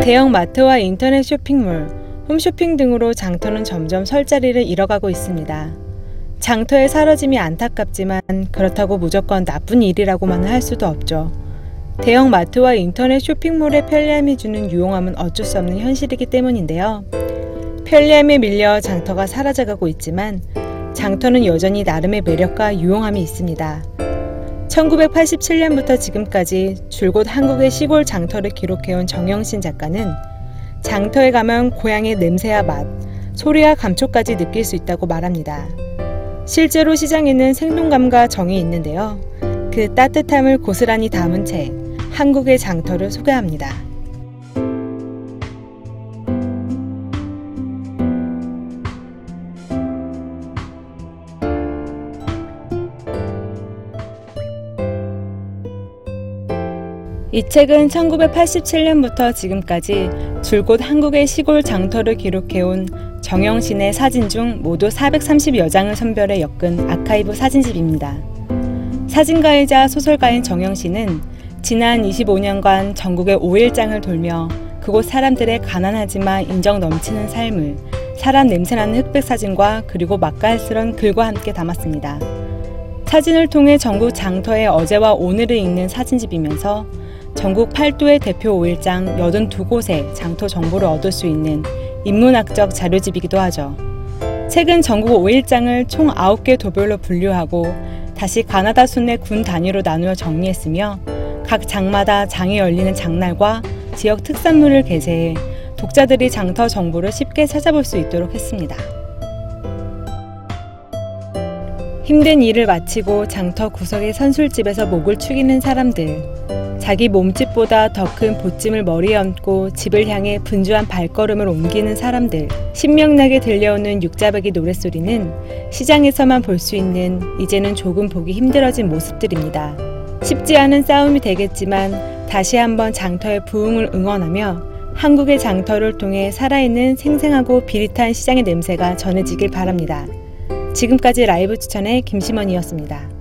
대형 마트와 인터넷 쇼핑몰, 홈쇼핑 등으로 장터는 점점 설 자리를 잃어가고 있습니다. 장터의 사라짐이 안타깝지만 그렇다고 무조건 나쁜 일이라고만 할 수도 없죠. 대형 마트와 인터넷 쇼핑몰의 편리함이 주는 유용함은 어쩔 수 없는 현실이기 때문인데요. 편리함에 밀려 장터가 사라져가고 있지만 장터는 여전히 나름의 매력과 유용함이 있습니다. 1987년부터 지금까지 줄곧 한국의 시골 장터를 기록해온 정영신 작가는 장터에 가면 고향의 냄새와 맛, 소리와 감촉까지 느낄 수 있다고 말합니다. 실제로 시장에는 생동감과 정이 있는데요. 그 따뜻함을 고스란히 담은 책, 한국의 장터를 소개합니다. 이 책은 1987년부터 지금까지 줄곧 한국의 시골 장터를 기록해온 정영신의 사진 중 모두 430여 장을 선별해 엮은 아카이브 사진집입니다. 사진가이자 소설가인 정영신은 지난 25년간 전국의 5일장을 돌며 그곳 사람들의 가난하지만 인정 넘치는 삶을 사람 냄새나는 흑백 사진과 그리고 맛깔스런 글과 함께 담았습니다. 사진을 통해 전국 장터의 어제와 오늘을 읽는 사진집이면서 전국 8도의 대표 5일장 82곳의 장터 정보를 얻을 수 있는 인문학적 자료집이기도 하죠. 책은 전국 5일장을 총 9개 도별로 분류하고 다시 가나다 순의 군 단위로 나누어 정리했으며 각 장마다 장이 열리는 장날과 지역 특산물을 게재해 독자들이 장터 정보를 쉽게 찾아볼 수 있도록 했습니다. 힘든 일을 마치고 장터 구석의 선술집에서 목을 축이는 사람들. 자기 몸집보다 더 큰 보찜을 머리에 얹고 집을 향해 분주한 발걸음을 옮기는 사람들. 신명나게 들려오는 육자배기 노랫소리는 시장에서만 볼 수 있는 이제는 조금 보기 힘들어진 모습들입니다. 쉽지 않은 싸움이 되겠지만 다시 한번 장터의 부흥을 응원하며 한국의 장터를 통해 살아있는 생생하고 비릿한 시장의 냄새가 전해지길 바랍니다. 지금까지 라이브 추천의 김심원이었습니다.